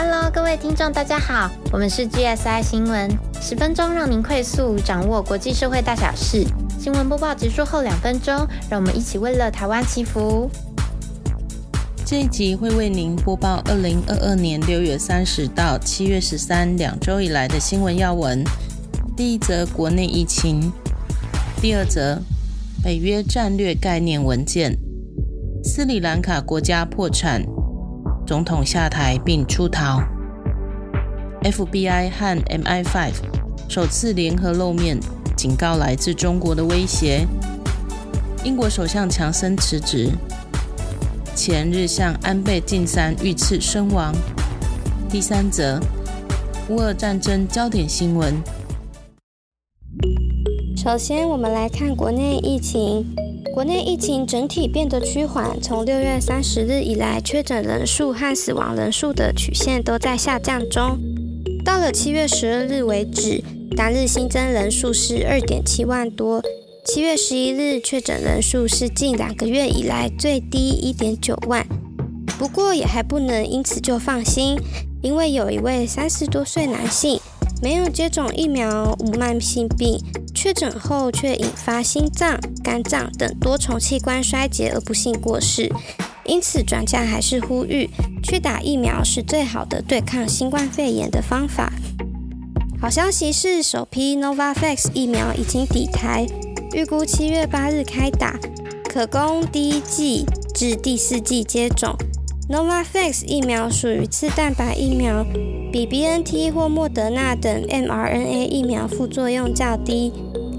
Hello，各位听众，大家好，我们是 GSI 新闻，十分钟让您快速掌握国际社会大小事。新闻播报结束后两分钟，让我们一起为了台湾祈福。这一集会为您播报二零二二年六月三十到七月十三两周以来的新闻要闻。第一则国内疫情，第二则北约战略概念文件，斯里兰卡国家破产，总统下台并出逃。FBI 和 MI5 首次联合露面，警告来自中国的威胁。英国首相强森辞职。前日向安倍晋三遇刺身亡。第三则，乌俄战争焦点新闻。首先，我们来看国内疫情。国内疫情整体变得趋缓，从六月三十日以来，确诊人数和死亡人数的曲线都在下降中。到了七月十二日为止，单日新增人数是二点七万多。七月十一日确诊人数是近两个月以来最低一点九万，不过也还不能因此就放心，因为有一位三十多岁男性没有接种疫苗，无慢性病，确诊后却引发心脏、肝脏等多重器官衰竭而不幸过世。因此，专家还是呼吁去打疫苗是最好的对抗新冠肺炎的方法。好消息是，首批 Novavax 疫苗已经抵台。预估七月八日开打，可供第一剂至第四剂接种。Novavax 疫苗属于次蛋白疫苗，比 BNT 或莫德纳等 mRNA 疫苗副作用较低。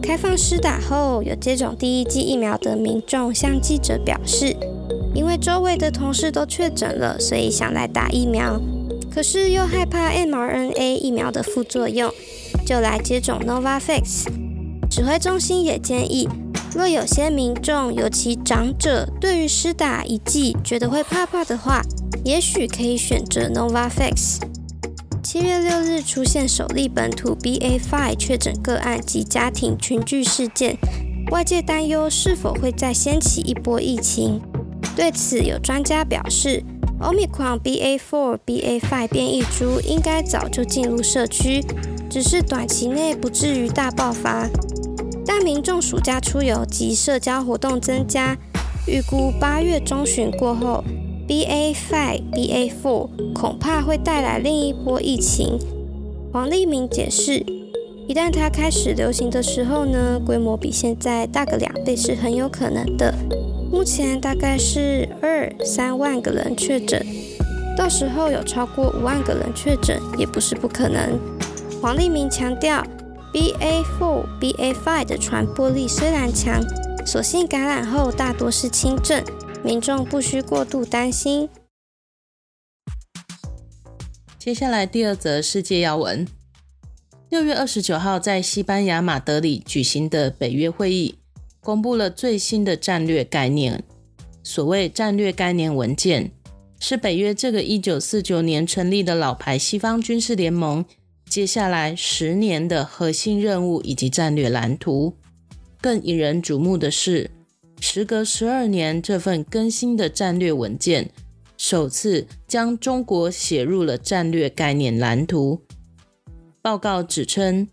开放施打后，有接种第一剂疫苗的民众向记者表示，因为周围的同事都确诊了，所以想来打疫苗，可是又害怕 mRNA 疫苗的副作用，就来接种 Novavax。指挥中心也建议，若有些民众，尤其长者，对于施打一剂觉得会怕怕的话，也许可以选择 Novavax。七月六日出现首例本土 BA.5 确诊个案及家庭群聚事件，外界担忧是否会再掀起一波疫情。对此，有专家表示，Omicron BA.4、BA.5 变异株应该早就进入社区，只是短期内不至于大爆发。但民众暑假出游及社交活动增加，预估八月中旬过后，BA.5、BA.4 恐怕会带来另一波疫情。黄立明解释，一旦它开始流行的时候呢，规模比现在大个两倍是很有可能的。目前大概是二三万个人确诊，到时候有超过五万个人确诊也不是不可能。黄立明强调。BA.4、BA.5 的传播力虽然强，所幸感染后大多是轻症，民众不需过度担心。接下来第二则世界要闻：六月二十九号在西班牙马德里举行的北约会议，公布了最新的战略概念。所谓战略概念文件，是北约这个一九四九年成立的老牌西方军事联盟。接下来十年的核心任务以及战略蓝图，更引人瞩目的是，时隔十二年，这份更新的战略文件首次将中国写入了战略概念蓝图。报告指称，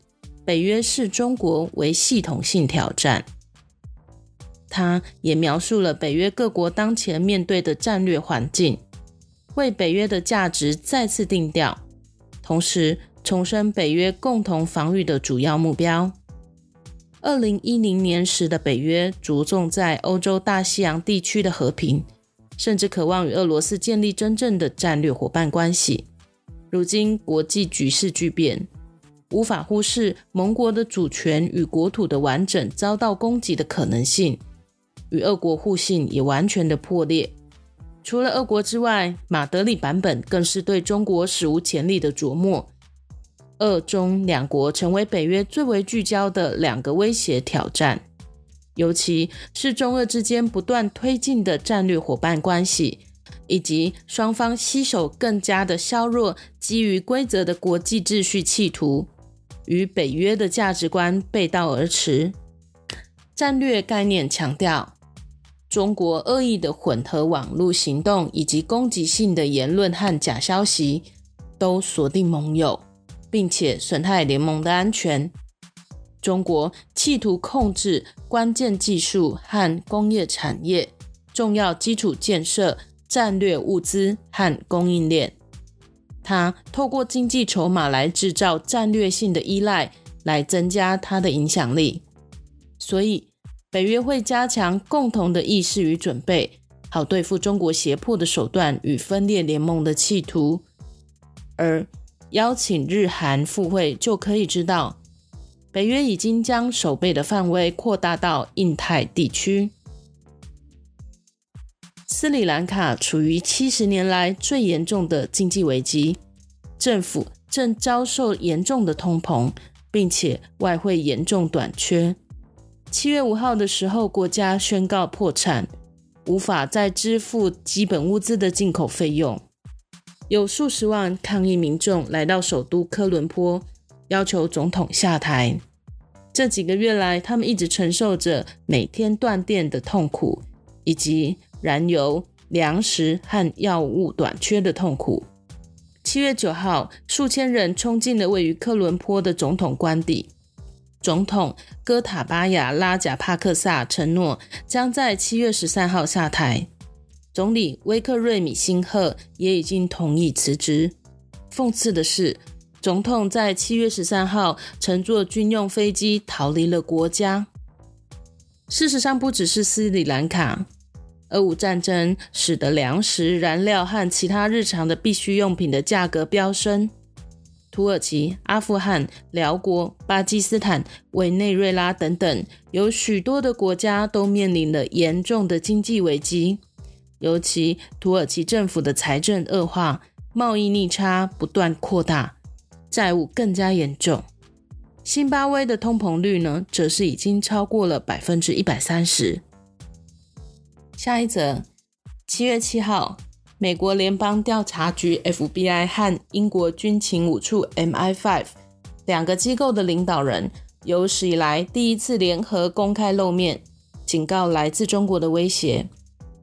北约视中国为系统性挑战。它也描述了北约各国当前面对的战略环境，为北约的价值再次定调，同时。重申北约共同防御的主要目标。二零一零年时的北约着重在欧洲大西洋地区的和平，甚至渴望与俄罗斯建立真正的战略伙伴关系。如今国际局势巨变，无法忽视盟国的主权与国土的完整遭到攻击的可能性，与俄国互信也完全的破裂。除了俄国之外，马德里版本更是对中国史无前例的琢磨。俄中两国成为北约最为聚焦的两个威胁挑战，尤其是中俄之间不断推进的战略伙伴关系，以及双方携手更加的削弱基于规则的国际秩序企图，与北约的价值观背道而驰。战略概念强调，中国恶意的混合网络行动以及攻击性的言论和假消息。都锁定盟友，并且损害联盟的安全。中国企图控制关键技术和工业产业、重要基础建设、战略物资和供应链。他透过经济筹码来制造战略性的依赖，来增加他的影响力。所以，北约会加强共同的意识与准备，好对付中国胁迫的手段与分裂联盟的企图。而邀请日韩赴会，就可以知道。北约已经将守备的范围扩大到印太地区。斯里兰卡处于七十年来最严重的经济危机，政府正遭受严重的通膨，并且外汇严重短缺。七月五号的时候，国家宣告破产，无法再支付基本物资的进口费用。有数十万抗议民众来到首都科伦坡。要求总统下台。这几个月来，他们一直承受着每天断电的痛苦，以及燃油、粮食和药物短缺的痛苦。七月九号，数千人冲进了位于科伦坡的总统官邸。总统戈塔巴亚拉贾帕克萨承诺将在七月十三号下台。总理威克瑞米辛赫也已经同意辞职。讽刺的是。总统在七月十三号乘坐军用飞机逃离了国家。事实上，不只是斯里兰卡，俄乌战争使得粮食、燃料和其他日常的必需用品的价格飙升。土耳其、阿富汗、辽国、巴基斯坦、委内瑞拉等等，有许多的国家都面临了严重的经济危机。尤其土耳其政府的财政恶化，贸易逆差不断扩大。债务更加严重，新巴威的通膨率呢，则是已经超过了百分之一百三十。下一则，七月七号，美国联邦调查局 FBI 和英国军情五处 MI5 两个机构的领导人，有史以来第一次联合公开露面，警告来自中国的威胁。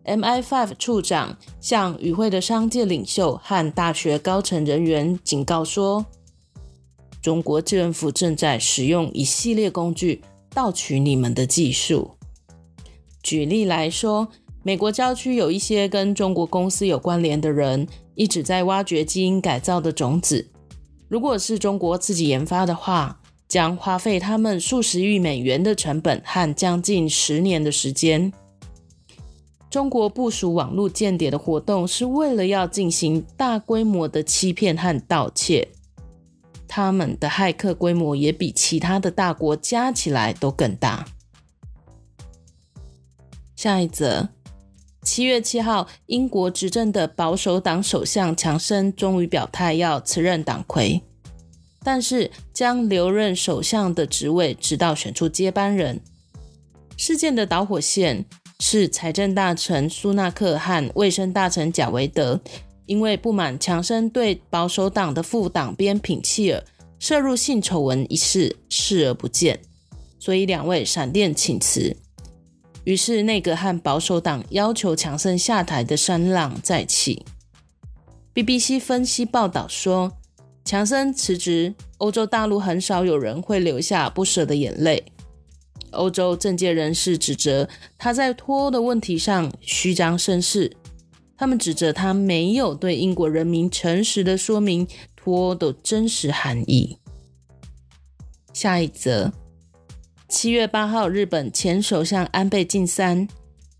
MI5 处长向与会的商界领袖和大学高层人员警告说。中国政府正在使用一系列工具盗取你们的技术。举例来说，美国郊区有一些跟中国公司有关联的人一直在挖掘基因改造的种子。如果是中国自己研发的话，将花费他们数十亿美元的成本和将近十年的时间。中国部署网络间谍的活动是为了要进行大规模的欺骗和盗窃。他们的骇客规模也比其他的大国加起来都更大。下一则，七月七号，英国执政的保守党首相强生终于表态要辞任党魁，但是将留任首相的职位，直到选出接班人。事件的导火线是财政大臣苏纳克和卫生大臣贾维德。因为不满强生对保守党的副党鞭品契尔涉入性丑闻一事视而不见，所以两位闪电请辞。于是内阁和保守党要求强生下台的声浪再起。BBC 分析报道说，强森辞职，欧洲大陆很少有人会流下不舍的眼泪。欧洲政界人士指责他在脱欧的问题上虚张声势。他们指责他没有对英国人民诚实的说明脱欧的真实含义。下一则，七月八号，日本前首相安倍晋三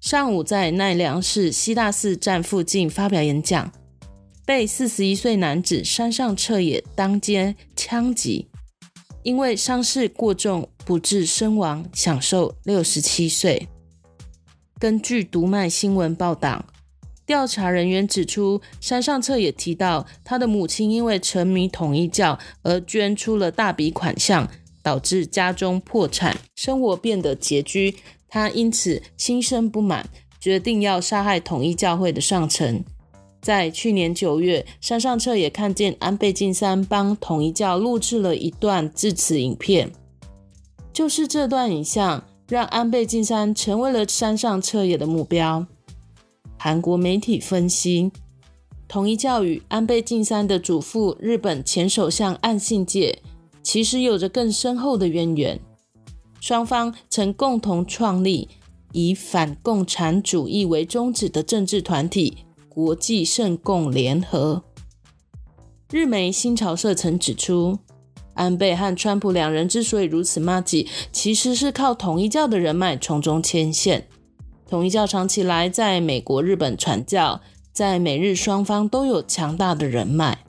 上午在奈良市西大寺站附近发表演讲，被四十一岁男子山上彻也当街枪击，因为伤势过重不治身亡，享受六十七岁。根据读卖新闻报道。调查人员指出，山上彻也提到，他的母亲因为沉迷统一教而捐出了大笔款项，导致家中破产，生活变得拮据。他因此心生不满，决定要杀害统一教会的上层。在去年九月，山上彻也看见安倍晋三帮统一教录制了一段致辞影片，就是这段影像让安倍晋三成为了山上彻也的目标。韩国媒体分析，统一教与安倍晋三的祖父日本前首相岸信介其实有着更深厚的渊源。双方曾共同创立以反共产主义为宗旨的政治团体——国际圣共联合。日媒新潮社曾指出，安倍和川普两人之所以如此骂吉，其实是靠统一教的人脉从中牵线。统一教长期来在美国、日本传教。在美日双方都有强大的人脉，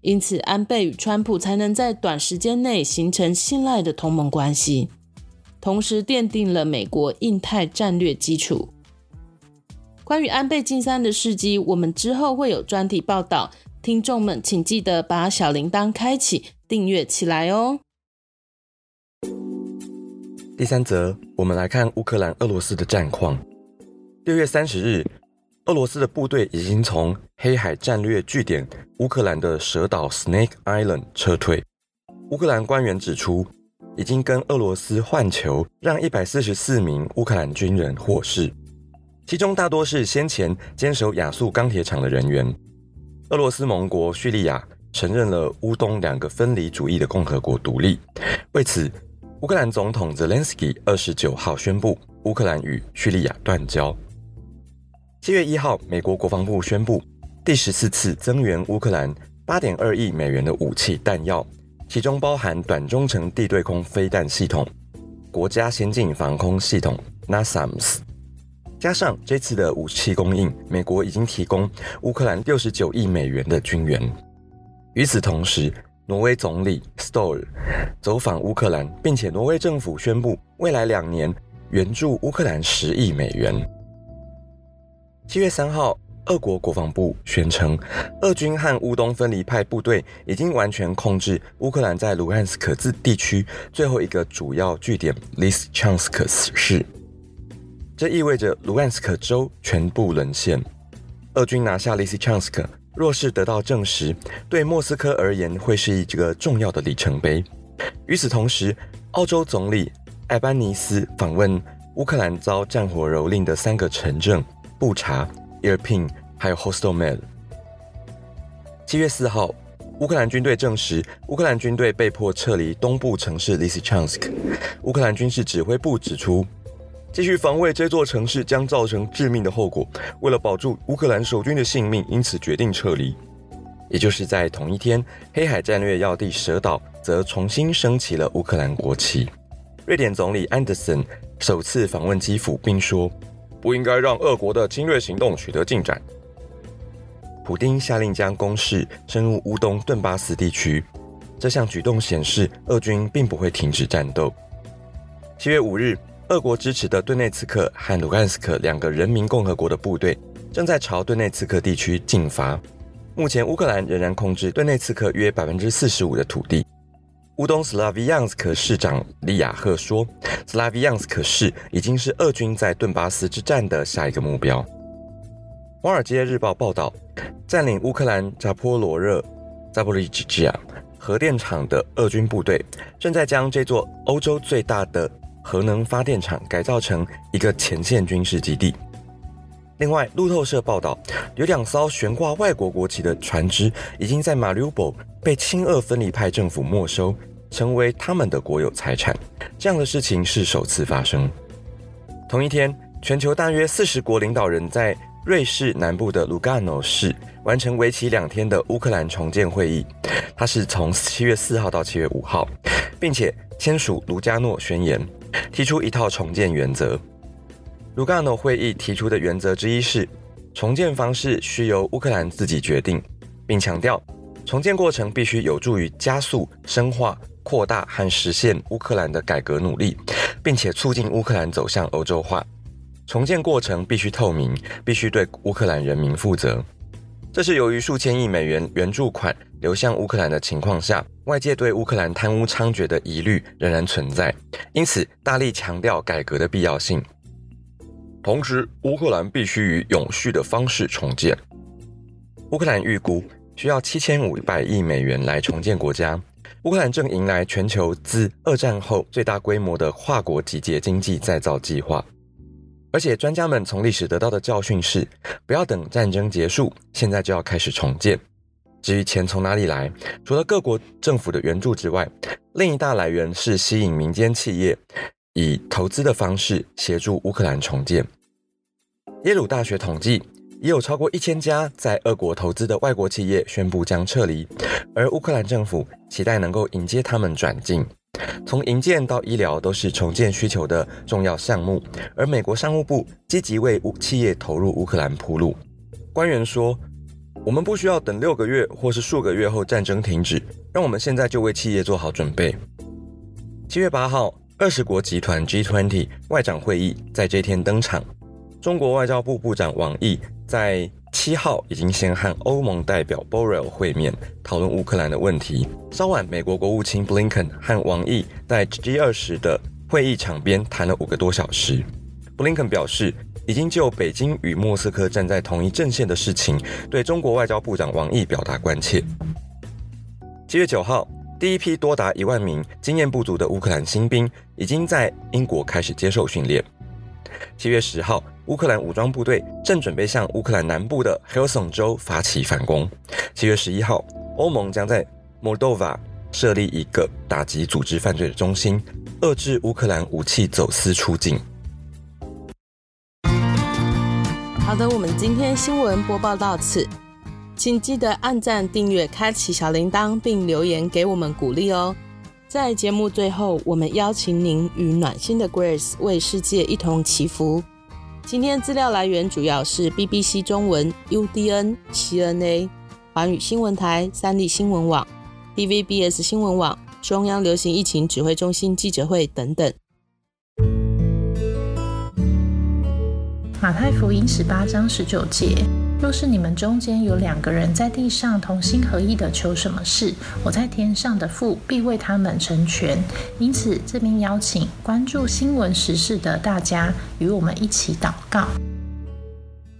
因此安倍与川普才能在短时间内形成信赖的同盟关系，同时奠定了美国印太战略基础。关于安倍晋三的事迹，我们之后会有专题报道，听众们请记得把小铃铛开启，订阅起来哦。第三则，我们来看乌克兰、俄罗斯的战况。六月三十日。俄罗斯的部队已经从黑海战略据点乌克兰的蛇岛 Snake Island 撤退。乌克兰官员指出，已经跟俄罗斯换球，让一百四十四名乌克兰军人获释，其中大多是先前坚守亚速钢铁厂的人员。俄罗斯盟国叙利亚承认了乌东两个分离主义的共和国独立。为此，乌克兰总统泽连斯基二十九号宣布，乌克兰与叙利亚断交。七月一号，美国国防部宣布，第十四次增援乌克兰八点二亿美元的武器弹药，其中包含短中程地对空飞弹系统、国家先进防空系统 NASAMS。加上这次的武器供应，美国已经提供乌克兰六十九亿美元的军援。与此同时，挪威总理 s t o r 走访乌克兰，并且挪威政府宣布，未来两年援助乌克兰十亿美元。七月三号，俄国国防部宣称，俄军和乌东分离派部队已经完全控制乌克兰在卢汉斯克自地区最后一个主要据点利斯昌斯克市。这意味着卢甘斯克州全部沦陷。俄军拿下利斯昌斯克，若是得到证实，对莫斯科而言会是一个重要的里程碑。与此同时，澳洲总理艾班尼斯访问乌克兰遭战火蹂躏的三个城镇。布查、伊尔平还有 Hostomel。七月四号，乌克兰军队证实，乌克兰军队被迫撤离东部城市 Lysychansk。乌克兰军事指挥部指出，继续防卫这座城市将造成致命的后果。为了保住乌克兰守军的性命，因此决定撤离。也就是在同一天，黑海战略要地蛇岛则重新升起了乌克兰国旗。瑞典总理安德森首次访问基辅，并说。不应该让俄国的侵略行动取得进展。普丁下令将攻势深入乌东顿巴斯地区，这项举动显示俄军并不会停止战斗。七月五日，俄国支持的顿内茨克和卢甘斯克两个人民共和国的部队正在朝顿内茨克地区进发。目前，乌克兰仍然控制顿内茨克约百分之四十五的土地。乌东斯拉维扬斯克市长利亚赫说：“斯拉维扬斯克市已经是俄军在顿巴斯之战的下一个目标。”《华尔街日报》报道，占领乌克兰扎波罗热扎波利吉亚核电厂的俄军部队正在将这座欧洲最大的核能发电厂改造成一个前线军事基地。另外，路透社报道，有两艘悬挂外国国旗的船只已经在马里乌波被亲俄分离派政府没收，成为他们的国有财产。这样的事情是首次发生。同一天，全球大约四十国领导人在瑞士南部的卢甘诺市完成为期两天的乌克兰重建会议。它是从七月四号到七月五号，并且签署卢加诺宣言，提出一套重建原则。卢加诺会议提出的原则之一是，重建方式需由乌克兰自己决定，并强调重建过程必须有助于加速、深化、扩大和实现乌克兰的改革努力，并且促进乌克兰走向欧洲化。重建过程必须透明，必须对乌克兰人民负责。这是由于数千亿美元援助款流向乌克兰的情况下，外界对乌克兰贪污猖獗的疑虑仍然存在，因此大力强调改革的必要性。同时，乌克兰必须以永续的方式重建。乌克兰预估需要七千五百亿美元来重建国家。乌克兰正迎来全球自二战后最大规模的跨国集结经济再造计划。而且专家们从历史得到的教训是，不要等战争结束，现在就要开始重建。至于钱从哪里来，除了各国政府的援助之外，另一大来源是吸引民间企业以投资的方式协助乌克兰重建。耶鲁大学统计，已有超过一千家在俄国投资的外国企业宣布将撤离，而乌克兰政府期待能够迎接他们转进。从营建到医疗都是重建需求的重要项目，而美国商务部积极为企业投入乌克兰铺路。官员说：“我们不需要等六个月或是数个月后战争停止，让我们现在就为企业做好准备。”七月八号，二十国集团 G20 外长会议在这天登场。中国外交部部长王毅在七号已经先和欧盟代表 Borrell 会面，讨论乌克兰的问题。稍晚，美国国务卿 Blinken 和王毅在 G 二十的会议场边谈了五个多小时。Blinken 表示，已经就北京与莫斯科站在同一阵线的事情，对中国外交部长王毅表达关切。七月九号，第一批多达一万名经验不足的乌克兰新兵已经在英国开始接受训练。七月十号。乌克兰武装部队正准备向乌克兰南部的 h e l s o n 州发起反攻。七月十一号，欧盟将在 Moldova 设立一个打击组织犯罪的中心，遏制乌克兰武器走私出境。好的，我们今天新闻播报到此，请记得按赞、订阅、开启小铃铛，并留言给我们鼓励哦。在节目最后，我们邀请您与暖心的 Grace 为世界一同祈福。今天资料来源主要是 BBC 中文、UDN、CNA、华语新闻台、三立新闻网、TVBS 新闻网、中央流行疫情指挥中心记者会等等。马太福音十八章十九节。若是你们中间有两个人在地上同心合意的求什么事，我在天上的父必为他们成全。因此，这边邀请关注新闻时事的大家与我们一起祷告。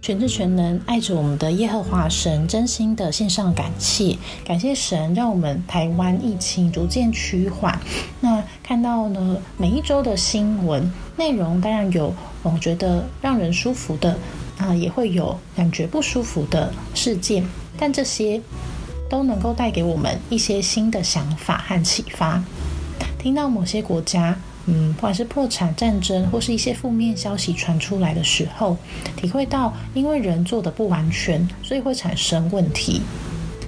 全知全能爱着我们的耶和华神，真心的献上感谢，感谢神让我们台湾疫情逐渐趋缓。那看到呢，每一周的新闻内容，当然有我觉得让人舒服的。啊，也会有感觉不舒服的事件，但这些都能够带给我们一些新的想法和启发。听到某些国家，嗯，不管是破产、战争或是一些负面消息传出来的时候，体会到因为人做的不完全，所以会产生问题。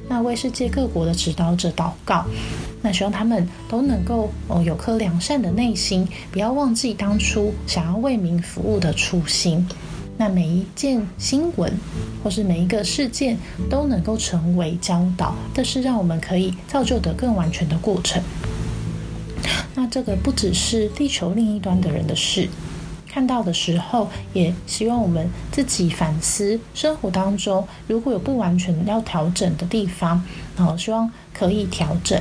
那为世界各国的指导者祷告，那希望他们都能够哦有颗良善的内心，不要忘记当初想要为民服务的初心。那每一件新闻，或是每一个事件，都能够成为教导，这是让我们可以造就的更完全的过程。那这个不只是地球另一端的人的事，看到的时候，也希望我们自己反思生活当中，如果有不完全要调整的地方，然后希望可以调整。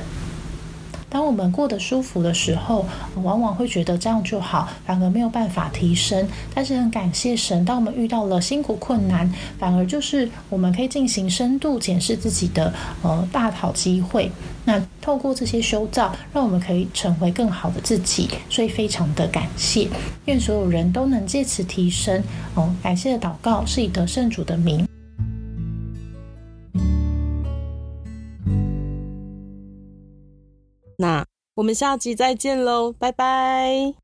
当我们过得舒服的时候，往往会觉得这样就好，反而没有办法提升。但是很感谢神，当我们遇到了辛苦困难，反而就是我们可以进行深度检视自己的呃大好机会。那透过这些修造，让我们可以成为更好的自己。所以非常的感谢，愿所有人都能借此提升。哦，感谢的祷告是以得胜主的名。我们下集再见喽，拜拜。